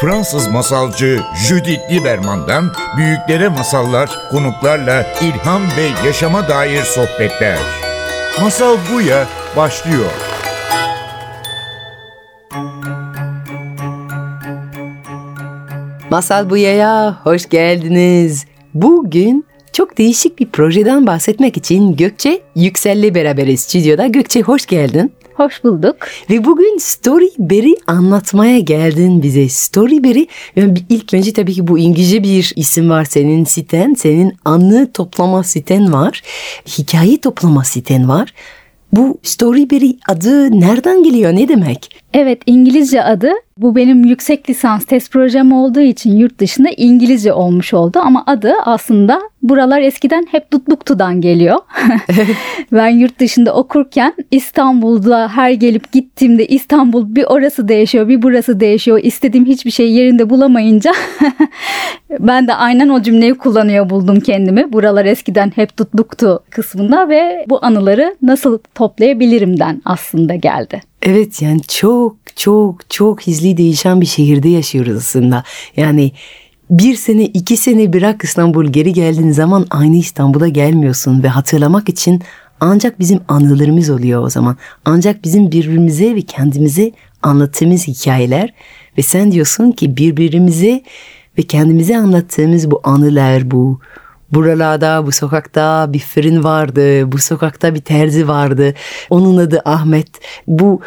Fransız masalcı Judith Lieberman'dan büyüklere masallar, konuklarla ilham ve yaşama dair sohbetler. Masal Buya başlıyor. Masal Buya'ya hoş geldiniz. Bugün çok değişik bir projeden bahsetmek için Gökçe Yüksel'le beraberiz stüdyoda. Gökçe hoş geldin. Hoş bulduk. Ve bugün Storyberry anlatmaya geldin bize. Storyberry, yani ilk önce tabii ki bu İngilizce bir isim var senin siten. Senin anı toplama siten var. Hikaye toplama siten var. Bu Storyberry adı nereden geliyor? Ne demek? Evet İngilizce adı bu benim yüksek lisans test projem olduğu için yurt dışında İngilizce olmuş oldu ama adı aslında buralar eskiden hep Dutluktu'dan geliyor. ben yurt dışında okurken İstanbul'da her gelip gittiğimde İstanbul bir orası değişiyor bir burası değişiyor. İstediğim hiçbir şey yerinde bulamayınca ben de aynen o cümleyi kullanıyor buldum kendimi. Buralar eskiden hep Dutluktu kısmında ve bu anıları nasıl toplayabilirimden aslında geldi. Evet yani çok çok çok hızlı değişen bir şehirde yaşıyoruz aslında. Yani bir sene iki sene bırak İstanbul geri geldiğin zaman aynı İstanbul'a gelmiyorsun ve hatırlamak için ancak bizim anılarımız oluyor o zaman. Ancak bizim birbirimize ve kendimize anlattığımız hikayeler ve sen diyorsun ki birbirimize ve kendimize anlattığımız bu anılar bu Buralarda bu sokakta bir fırın vardı, bu sokakta bir terzi vardı. Onun adı Ahmet. Bu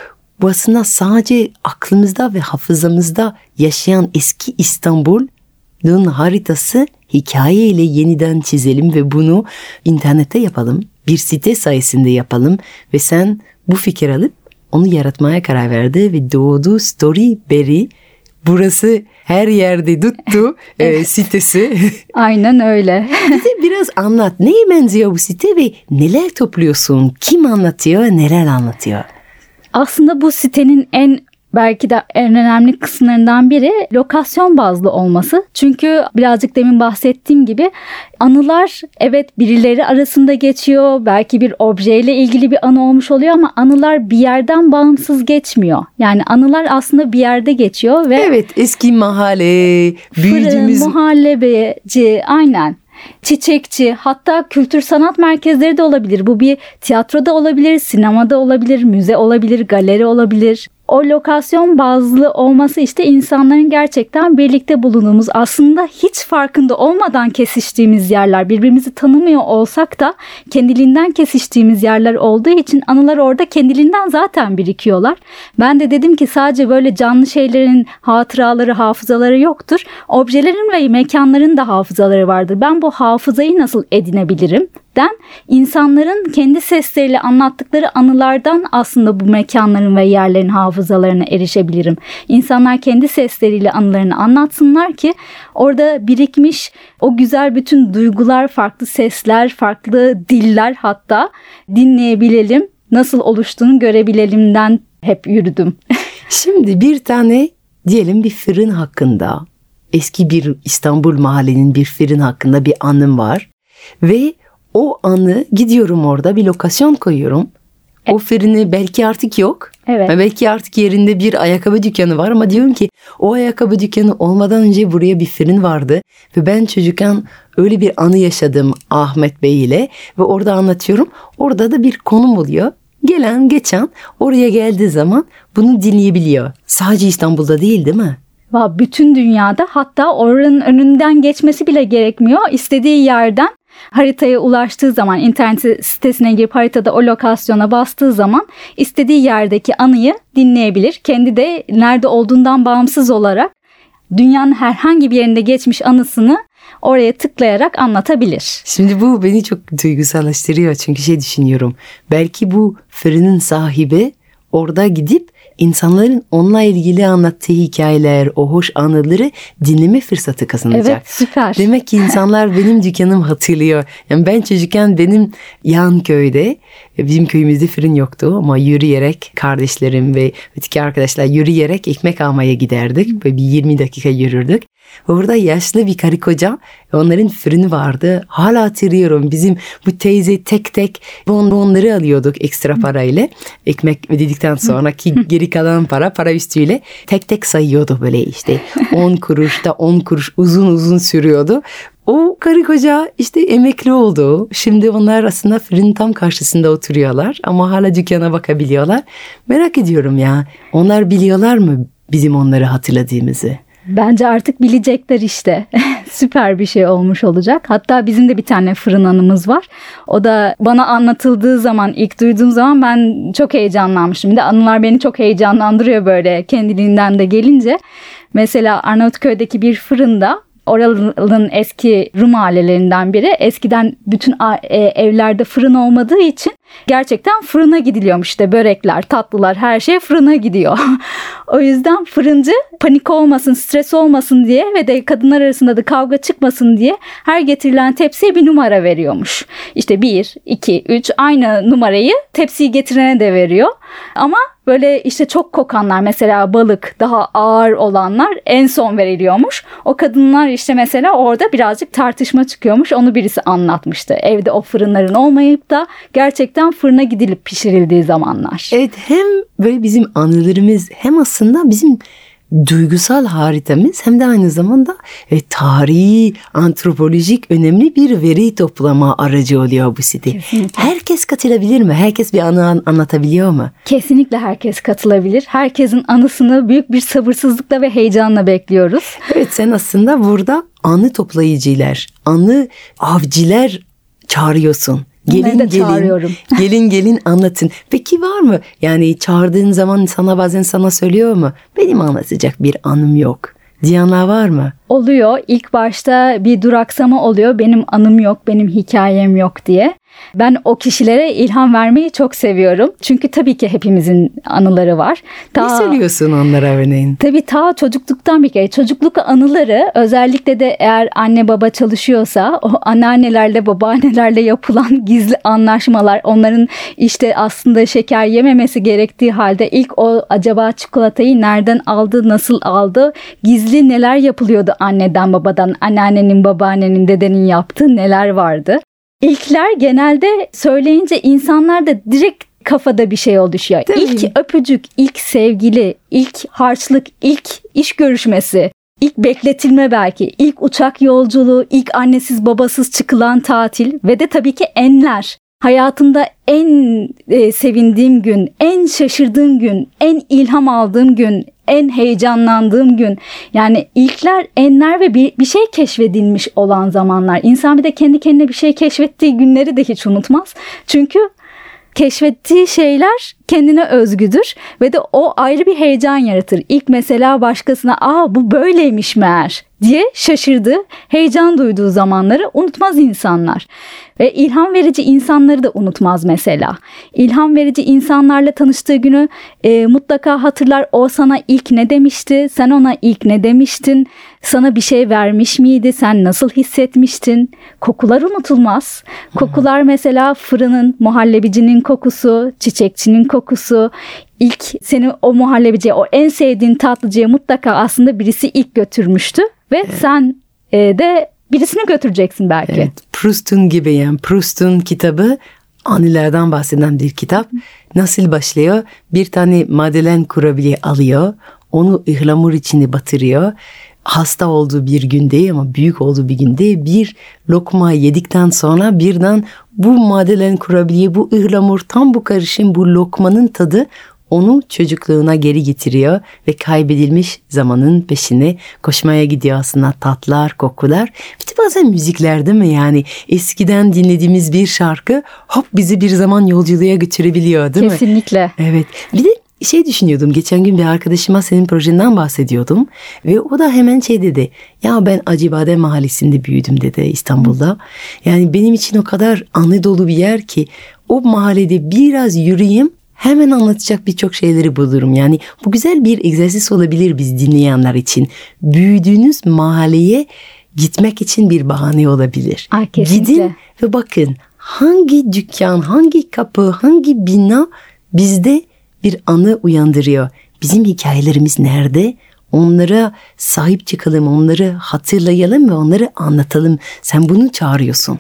aslında sadece aklımızda ve hafızamızda yaşayan eski İstanbul'un haritası hikayeyle yeniden çizelim ve bunu internette yapalım. Bir site sayesinde yapalım ve sen bu fikir alıp onu yaratmaya karar verdi ve doğdu Storyberry Burası her yerde tuttu e, sitesi. Aynen öyle. Bize biraz anlat. Neye benziyor bu site ve neler topluyorsun? Kim anlatıyor, neler anlatıyor? Aslında bu sitenin en belki de en önemli kısımlarından biri lokasyon bazlı olması. Çünkü birazcık demin bahsettiğim gibi anılar evet birileri arasında geçiyor. Belki bir objeyle ilgili bir anı olmuş oluyor ama anılar bir yerden bağımsız geçmiyor. Yani anılar aslında bir yerde geçiyor ve Evet, eski mahalle, büyüdüğümüz fırın, muhallebeci aynen çiçekçi hatta kültür sanat merkezleri de olabilir. Bu bir tiyatroda olabilir, sinemada olabilir, müze olabilir, galeri olabilir o lokasyon bazlı olması işte insanların gerçekten birlikte bulunduğumuz aslında hiç farkında olmadan kesiştiğimiz yerler birbirimizi tanımıyor olsak da kendiliğinden kesiştiğimiz yerler olduğu için anılar orada kendiliğinden zaten birikiyorlar. Ben de dedim ki sadece böyle canlı şeylerin hatıraları hafızaları yoktur. Objelerin ve mekanların da hafızaları vardır. Ben bu hafızayı nasıl edinebilirim? Den insanların kendi sesleriyle anlattıkları anılardan aslında bu mekanların ve yerlerin hafızalarına erişebilirim. İnsanlar kendi sesleriyle anılarını anlatsınlar ki orada birikmiş o güzel bütün duygular, farklı sesler, farklı diller hatta dinleyebilelim. Nasıl oluştuğunu görebilelimden hep yürüdüm. Şimdi bir tane diyelim bir fırın hakkında eski bir İstanbul mahallenin bir fırın hakkında bir anım var ve o anı gidiyorum orada bir lokasyon koyuyorum. O fırını belki artık yok. Evet. Belki artık yerinde bir ayakkabı dükkanı var ama diyorum ki o ayakkabı dükkanı olmadan önce buraya bir fırın vardı. Ve ben çocukken öyle bir anı yaşadım Ahmet Bey ile ve orada anlatıyorum. Orada da bir konum oluyor. Gelen geçen oraya geldiği zaman bunu dinleyebiliyor. Sadece İstanbul'da değil değil mi? Bütün dünyada hatta oranın önünden geçmesi bile gerekmiyor. İstediği yerden haritaya ulaştığı zaman internet sitesine girip haritada o lokasyona bastığı zaman istediği yerdeki anıyı dinleyebilir. Kendi de nerede olduğundan bağımsız olarak dünyanın herhangi bir yerinde geçmiş anısını oraya tıklayarak anlatabilir. Şimdi bu beni çok duygusallaştırıyor çünkü şey düşünüyorum. Belki bu fırının sahibi orada gidip insanların onunla ilgili anlattığı hikayeler, o hoş anıları dinleme fırsatı kazanacak. Evet süper. Demek ki insanlar benim dükkanım hatırlıyor. Yani ben çocukken benim yan köyde, bizim köyümüzde fırın yoktu ama yürüyerek kardeşlerim ve öteki arkadaşlar yürüyerek ekmek almaya giderdik. Böyle bir 20 dakika yürürdük. Orada yaşlı bir karı koca onların fırını vardı. Hala hatırlıyorum bizim bu teyze tek tek bonbonları alıyorduk ekstra parayla. Ekmek ödedikten sonraki geri kalan para para üstüyle tek tek sayıyordu böyle işte 10 kuruş da 10 kuruş uzun uzun sürüyordu. O karı koca işte emekli oldu. Şimdi onlar aslında fırın tam karşısında oturuyorlar ama hala dükkana bakabiliyorlar. Merak ediyorum ya onlar biliyorlar mı bizim onları hatırladığımızı? Bence artık bilecekler işte. Süper bir şey olmuş olacak. Hatta bizim de bir tane fırın anımız var. O da bana anlatıldığı zaman, ilk duyduğum zaman ben çok heyecanlanmıştım. Bir de anılar beni çok heyecanlandırıyor böyle kendiliğinden de gelince. Mesela Arnavutköy'deki bir fırında Oralı'nın eski Rum ailelerinden biri. Eskiden bütün e, evlerde fırın olmadığı için gerçekten fırına gidiliyormuş işte börekler, tatlılar her şey fırına gidiyor. o yüzden fırıncı panik olmasın, stres olmasın diye ve de kadınlar arasında da kavga çıkmasın diye her getirilen tepsiye bir numara veriyormuş. İşte 1, 2, 3 aynı numarayı tepsiyi getirene de veriyor. Ama böyle işte çok kokanlar mesela balık daha ağır olanlar en son veriliyormuş. O kadınlar işte mesela orada birazcık tartışma çıkıyormuş. Onu birisi anlatmıştı. Evde o fırınların olmayıp da gerçekten fırına gidilip pişirildiği zamanlar. Evet hem böyle bizim anılarımız hem aslında bizim duygusal haritamız hem de aynı zamanda e, tarihi, antropolojik önemli bir veri toplama aracı oluyor bu site. Kesinlikle. Herkes katılabilir mi? Herkes bir anı an, anlatabiliyor mu? Kesinlikle herkes katılabilir. Herkesin anısını büyük bir sabırsızlıkla ve heyecanla bekliyoruz. Evet sen aslında burada anı toplayıcılar, anı avcılar çağırıyorsun. Gelin de çağırıyorum. gelin gelin anlatın. Peki var mı? Yani çağırdığın zaman sana bazen sana söylüyor mu? Benim anlatacak bir anım yok. Diyanlar var mı? Oluyor. İlk başta bir duraksama oluyor. Benim anım yok, benim hikayem yok diye. Ben o kişilere ilham vermeyi çok seviyorum. Çünkü tabii ki hepimizin anıları var. Ta, ne söylüyorsun onlara örneğin? Tabii ta çocukluktan bir kere. Çocukluk anıları özellikle de eğer anne baba çalışıyorsa o anneannelerle babaannelerle yapılan gizli anlaşmalar onların işte aslında şeker yememesi gerektiği halde ilk o acaba çikolatayı nereden aldı, nasıl aldı, gizli neler yapılıyordu anneden babadan, anneannenin, babaannenin, dedenin yaptığı neler vardı. İlkler genelde söyleyince insanlar da direkt kafada bir şey oluşuyor. Tabii. İlk öpücük, ilk sevgili, ilk harçlık, ilk iş görüşmesi, ilk bekletilme belki, ilk uçak yolculuğu, ilk annesiz babasız çıkılan tatil ve de tabii ki enler. Hayatımda en e, sevindiğim gün, en şaşırdığım gün, en ilham aldığım gün, en heyecanlandığım gün. Yani ilkler, enler ve bir, bir şey keşfedilmiş olan zamanlar. İnsan bir de kendi kendine bir şey keşfettiği günleri de hiç unutmaz. Çünkü keşfettiği şeyler kendine özgüdür ve de o ayrı bir heyecan yaratır. İlk mesela başkasına aa bu böyleymiş meğer diye şaşırdığı, heyecan duyduğu zamanları unutmaz insanlar. Ve ilham verici insanları da unutmaz mesela. İlham verici insanlarla tanıştığı günü e, mutlaka hatırlar. O sana ilk ne demişti? Sen ona ilk ne demiştin? Sana bir şey vermiş miydi? Sen nasıl hissetmiştin? Kokular unutulmaz. Kokular mesela fırının, muhallebicinin kokusu, çiçekçinin kokusu, ilk seni o muhallebiciye, o en sevdiğin tatlıcıya mutlaka aslında birisi ilk götürmüştü ve evet. sen e, de birisini götüreceksin belki. Evet, Proust'un gibi yani Proust'un kitabı anılardan bahseden bir kitap. Nasıl başlıyor? Bir tane madelen kurabiye alıyor. Onu ıhlamur içine batırıyor. Hasta olduğu bir günde ama büyük olduğu bir günde bir lokma yedikten sonra birden bu madelen kurabiye, bu ıhlamur tam bu karışım bu lokmanın tadı onu çocukluğuna geri getiriyor ve kaybedilmiş zamanın peşine koşmaya gidiyor aslında tatlar, kokular. Bir de bazen müzikler değil mi yani eskiden dinlediğimiz bir şarkı hop bizi bir zaman yolculuğa götürebiliyor değil Kesinlikle. mi? Kesinlikle. Evet. Bir de şey düşünüyordum. Geçen gün bir arkadaşıma senin projenden bahsediyordum. Ve o da hemen şey dedi. Ya ben Acıbadem Mahallesi'nde büyüdüm dedi İstanbul'da. Yani benim için o kadar anı dolu bir yer ki o mahallede biraz yürüyeyim hemen anlatacak birçok şeyleri bulurum. Yani bu güzel bir egzersiz olabilir biz dinleyenler için. Büyüdüğünüz mahalleye gitmek için bir bahane olabilir. Ay, Gidin ve bakın hangi dükkan, hangi kapı, hangi bina bizde bir anı uyandırıyor. Bizim hikayelerimiz nerede? onlara sahip çıkalım, onları hatırlayalım ve onları anlatalım. Sen bunu çağırıyorsun.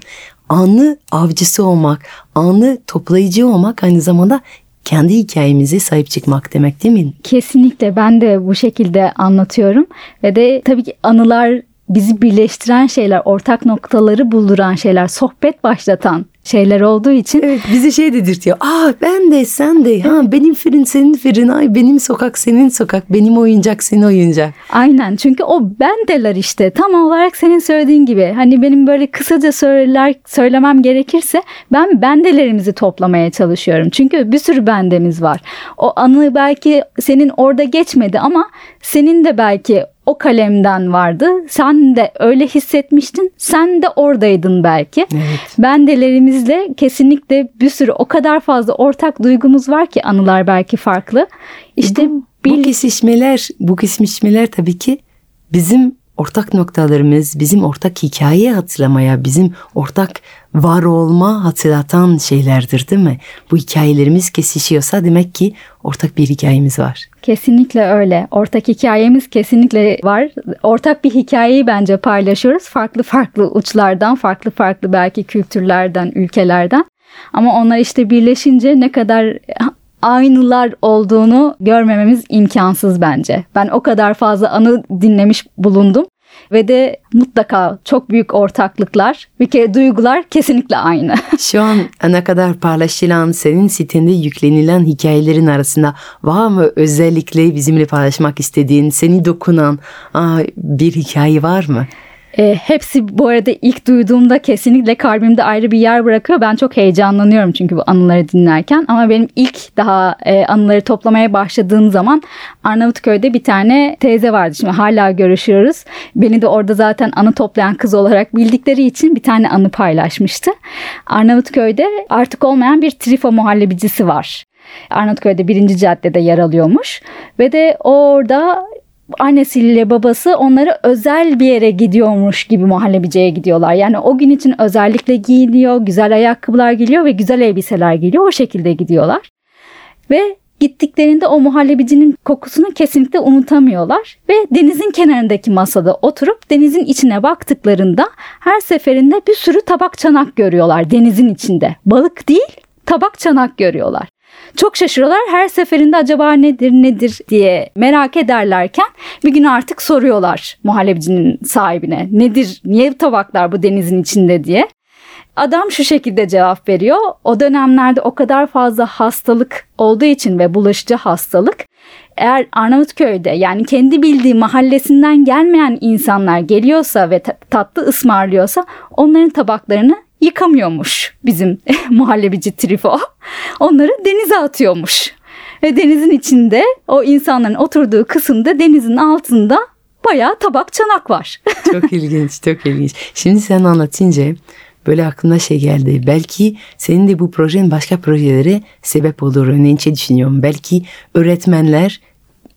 Anı avcısı olmak, anı toplayıcı olmak aynı zamanda kendi hikayemize sahip çıkmak demek değil mi? Kesinlikle ben de bu şekilde anlatıyorum ve de tabii ki anılar bizi birleştiren şeyler, ortak noktaları bulduran şeyler, sohbet başlatan şeyler olduğu için. Evet bizi şey dedirtiyor. Aa ben de sen de. Ha benim firin senin firin. Ay benim sokak senin sokak. Benim oyuncak senin oyuncak. Aynen çünkü o bendeler işte tam olarak senin söylediğin gibi. Hani benim böyle kısaca söyler, söylemem gerekirse ben bendelerimizi toplamaya çalışıyorum. Çünkü bir sürü bendemiz var. O anı belki senin orada geçmedi ama senin de belki o kalemden vardı. Sen de öyle hissetmiştin. Sen de oradaydın belki. Evet. Bendelerimizle kesinlikle bir sürü o kadar fazla ortak duygumuz var ki anılar belki farklı. İşte bu, bir... bu kesişmeler, bu kesişmeler tabii ki bizim ortak noktalarımız, bizim ortak hikayeyi hatırlamaya, bizim ortak var olma hatırlatan şeylerdir değil mi? Bu hikayelerimiz kesişiyorsa demek ki ortak bir hikayemiz var. Kesinlikle öyle. Ortak hikayemiz kesinlikle var. Ortak bir hikayeyi bence paylaşıyoruz. Farklı farklı uçlardan, farklı farklı belki kültürlerden, ülkelerden. Ama onlar işte birleşince ne kadar aynılar olduğunu görmememiz imkansız bence. Ben o kadar fazla anı dinlemiş bulundum ve de mutlaka çok büyük ortaklıklar bir kere duygular kesinlikle aynı. Şu an ne kadar paylaşılan senin sitende yüklenilen hikayelerin arasında var mı özellikle bizimle paylaşmak istediğin seni dokunan bir hikaye var mı? E, hepsi bu arada ilk duyduğumda kesinlikle kalbimde ayrı bir yer bırakıyor. Ben çok heyecanlanıyorum çünkü bu anıları dinlerken. Ama benim ilk daha e, anıları toplamaya başladığım zaman Arnavutköy'de bir tane teyze vardı. Şimdi hala görüşüyoruz. Beni de orada zaten anı toplayan kız olarak bildikleri için bir tane anı paylaşmıştı. Arnavutköy'de artık olmayan bir trifo muhallebicisi var. Arnavutköy'de birinci caddede yer alıyormuş. Ve de orada annesiyle babası onları özel bir yere gidiyormuş gibi muhallebiciye gidiyorlar. Yani o gün için özellikle giyiniyor, güzel ayakkabılar geliyor ve güzel elbiseler geliyor. O şekilde gidiyorlar. Ve gittiklerinde o muhallebicinin kokusunu kesinlikle unutamıyorlar ve denizin kenarındaki masada oturup denizin içine baktıklarında her seferinde bir sürü tabak çanak görüyorlar denizin içinde. Balık değil, tabak çanak görüyorlar. Çok şaşırıyorlar. Her seferinde acaba nedir nedir diye merak ederlerken bir gün artık soruyorlar muhallebicinin sahibine. Nedir, niye tabaklar bu denizin içinde diye. Adam şu şekilde cevap veriyor. O dönemlerde o kadar fazla hastalık olduğu için ve bulaşıcı hastalık eğer Arnavutköy'de yani kendi bildiği mahallesinden gelmeyen insanlar geliyorsa ve tatlı ısmarlıyorsa onların tabaklarını yıkamıyormuş bizim muhallebici Trifo. Onları denize atıyormuş. Ve denizin içinde o insanların oturduğu kısımda denizin altında bayağı tabak çanak var. çok ilginç, çok ilginç. Şimdi sen anlatınca böyle aklımda şey geldi. Belki senin de bu projen başka projelere sebep olur. Örneğin şey düşünüyorum. Belki öğretmenler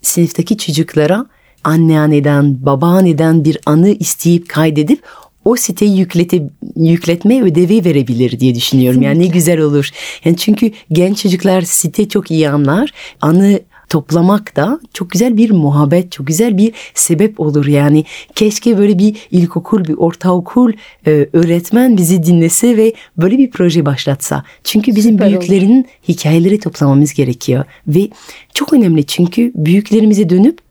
sınıftaki çocuklara anneanneden, babaanneden bir anı isteyip kaydedip o siteyi yüklete, yükletme ödevi verebilir diye düşünüyorum. Kesinlikle. Yani ne güzel olur. Yani çünkü genç çocuklar site çok iyi anlar. Anı toplamak da çok güzel bir muhabbet, çok güzel bir sebep olur. Yani keşke böyle bir ilkokul, bir ortaokul e, öğretmen bizi dinlese ve böyle bir proje başlatsa. Çünkü bizim Süper büyüklerin olur. hikayeleri toplamamız gerekiyor. Ve çok önemli çünkü büyüklerimize dönüp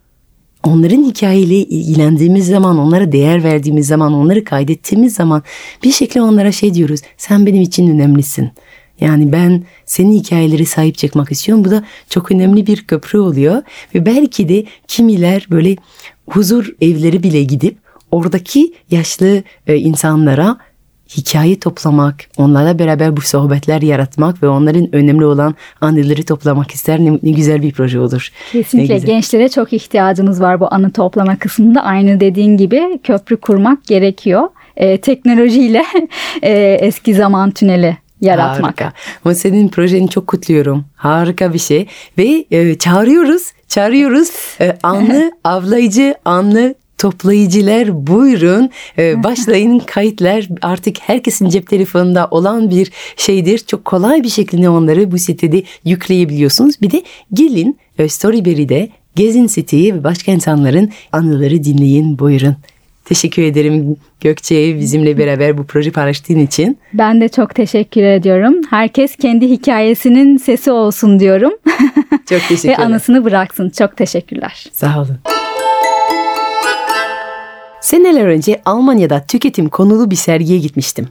onların hikayeyle ilgilendiğimiz zaman, onlara değer verdiğimiz zaman, onları kaydettiğimiz zaman bir şekilde onlara şey diyoruz. Sen benim için önemlisin. Yani ben senin hikayeleri sahip çıkmak istiyorum. Bu da çok önemli bir köprü oluyor. Ve belki de kimiler böyle huzur evleri bile gidip oradaki yaşlı e, insanlara hikaye toplamak, onlarla beraber bu sohbetler yaratmak ve onların önemli olan anıları toplamak ister ne, ne güzel bir proje olur. Kesinlikle gençlere çok ihtiyacımız var bu anı toplama kısmında. Aynı dediğin gibi köprü kurmak gerekiyor. Ee, teknolojiyle e, eski zaman tüneli yaratmak. Harika. Ama senin projeni çok kutluyorum. Harika bir şey. Ve e, çağırıyoruz, çağırıyoruz. E, anlı avlayıcı, anlı toplayıcılar buyurun ee, başlayın kayıtlar artık herkesin cep telefonunda olan bir şeydir. Çok kolay bir şekilde onları bu sitede yükleyebiliyorsunuz. Bir de gelin e, Storyberry'de Gezin siteyi ve başka insanların anıları dinleyin buyurun. Teşekkür ederim Gökçe bizimle beraber bu proje paylaştığın için. Ben de çok teşekkür ediyorum. Herkes kendi hikayesinin sesi olsun diyorum. Çok teşekkür Ve anısını bıraksın. Çok teşekkürler. Sağ olun. Seneler önce Almanya'da tüketim konulu bir sergiye gitmiştim.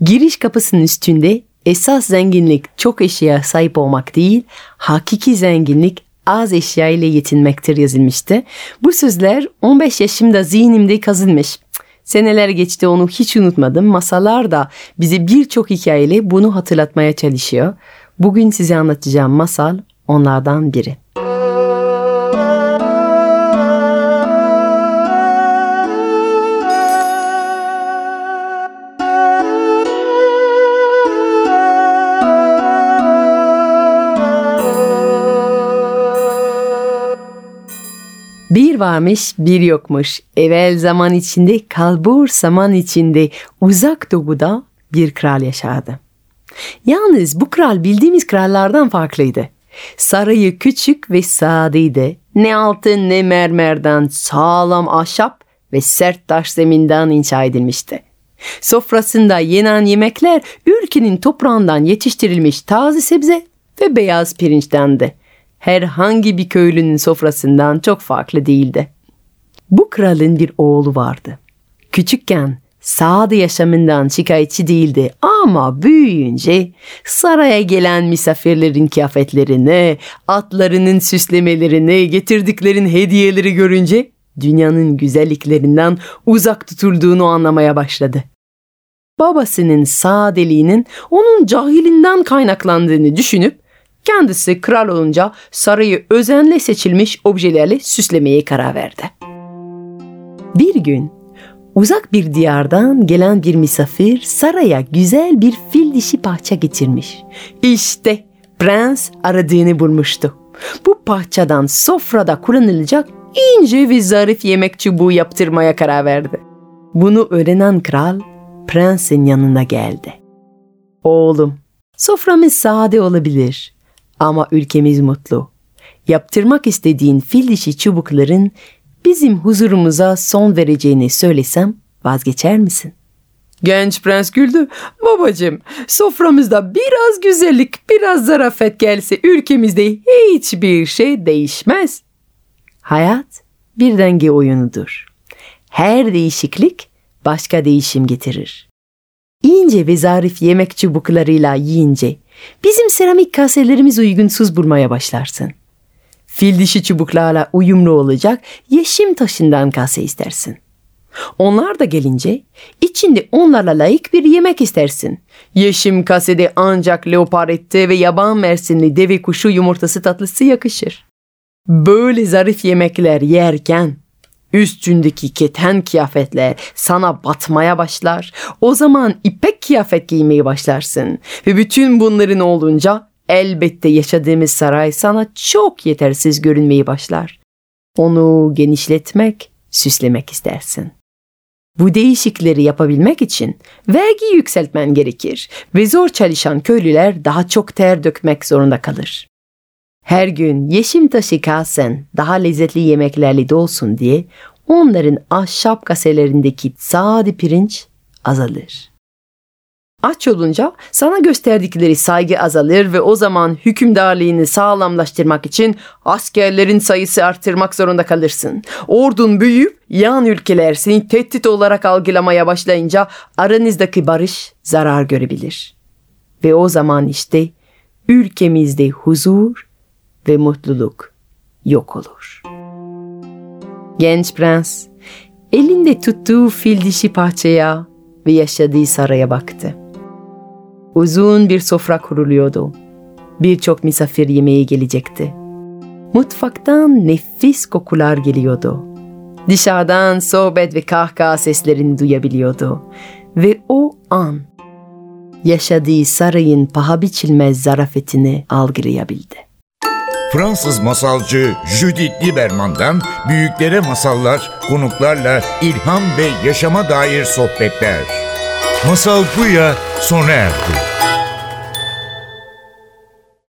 Giriş kapısının üstünde esas zenginlik çok eşya sahip olmak değil, hakiki zenginlik az eşya ile yetinmektir yazılmıştı. Bu sözler 15 yaşımda zihnimde kazınmış. Seneler geçti onu hiç unutmadım. Masalar da bize birçok hikayeyle bunu hatırlatmaya çalışıyor. Bugün size anlatacağım masal onlardan biri. Varmış bir yokmuş. Evvel zaman içinde kalbur zaman içinde uzak doğuda bir kral yaşardı. Yalnız bu kral bildiğimiz krallardan farklıydı. Sarayı küçük ve sadeydi. Ne altın ne mermerden sağlam ahşap ve sert taş zeminden inşa edilmişti. Sofrasında yenen yemekler ülkenin toprağından yetiştirilmiş taze sebze ve beyaz pirinçtendi herhangi bir köylünün sofrasından çok farklı değildi. Bu kralın bir oğlu vardı. Küçükken sade yaşamından şikayetçi değildi ama büyüyünce saraya gelen misafirlerin kıyafetlerini, atlarının süslemelerini, getirdiklerin hediyeleri görünce dünyanın güzelliklerinden uzak tutulduğunu anlamaya başladı. Babasının sadeliğinin onun cahilinden kaynaklandığını düşünüp Kendisi kral olunca sarayı özenle seçilmiş objelerle süslemeye karar verdi. Bir gün uzak bir diyardan gelen bir misafir saraya güzel bir fil dişi parça getirmiş. İşte prens aradığını bulmuştu. Bu parçadan sofrada kullanılacak ince ve zarif yemek çubuğu yaptırmaya karar verdi. Bunu öğrenen kral prensin yanına geldi. Oğlum, soframız sade olabilir ama ülkemiz mutlu. Yaptırmak istediğin fil dişi çubukların bizim huzurumuza son vereceğini söylesem vazgeçer misin? Genç prens güldü. Babacım soframızda biraz güzellik, biraz zarafet gelse ülkemizde hiçbir şey değişmez. Hayat bir denge oyunudur. Her değişiklik başka değişim getirir. İnce ve zarif yemek çubuklarıyla yiyince Bizim seramik kaselerimiz uygunsuz bulmaya başlarsın. Fil dişi çubuklarla uyumlu olacak yeşim taşından kase istersin. Onlar da gelince içinde onlarla layık bir yemek istersin. Yeşim kasede ancak leopar eti ve yaban mersinli deve kuşu yumurtası tatlısı yakışır. Böyle zarif yemekler yerken Üstündeki keten kıyafetler sana batmaya başlar. O zaman ipek kıyafet giymeye başlarsın. Ve bütün bunların olunca elbette yaşadığımız saray sana çok yetersiz görünmeye başlar. Onu genişletmek, süslemek istersin. Bu değişikleri yapabilmek için vergi yükseltmen gerekir ve zor çalışan köylüler daha çok ter dökmek zorunda kalır. Her gün yeşim taşı kalsen daha lezzetli yemeklerle dolsun diye onların ahşap kaselerindeki sade pirinç azalır. Aç olunca sana gösterdikleri saygı azalır ve o zaman hükümdarlığını sağlamlaştırmak için askerlerin sayısı arttırmak zorunda kalırsın. Ordun büyüyüp yan ülkeler seni tehdit olarak algılamaya başlayınca aranızdaki barış zarar görebilir. Ve o zaman işte ülkemizde huzur ve mutluluk yok olur. Genç prens elinde tuttuğu fil dişi parçaya ve yaşadığı saraya baktı. Uzun bir sofra kuruluyordu. Birçok misafir yemeğe gelecekti. Mutfaktan nefis kokular geliyordu. Dışarıdan sohbet ve kahkaha seslerini duyabiliyordu. Ve o an yaşadığı sarayın paha biçilmez zarafetini algılayabildi. Fransız masalcı Judith Lieberman'dan büyüklere masallar, konuklarla ilham ve yaşama dair sohbetler. Masal Buya sona erdi.